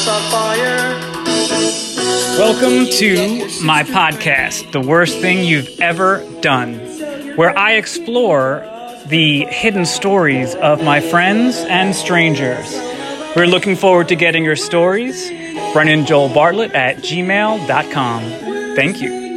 house on fire. Welcome to my podcast, The Worst Thing You've Ever Done, where I explore the hidden stories of my friends and strangers. We're looking forward to getting your stories. Brennan Joel Bartlett at gmail.com. Thank you.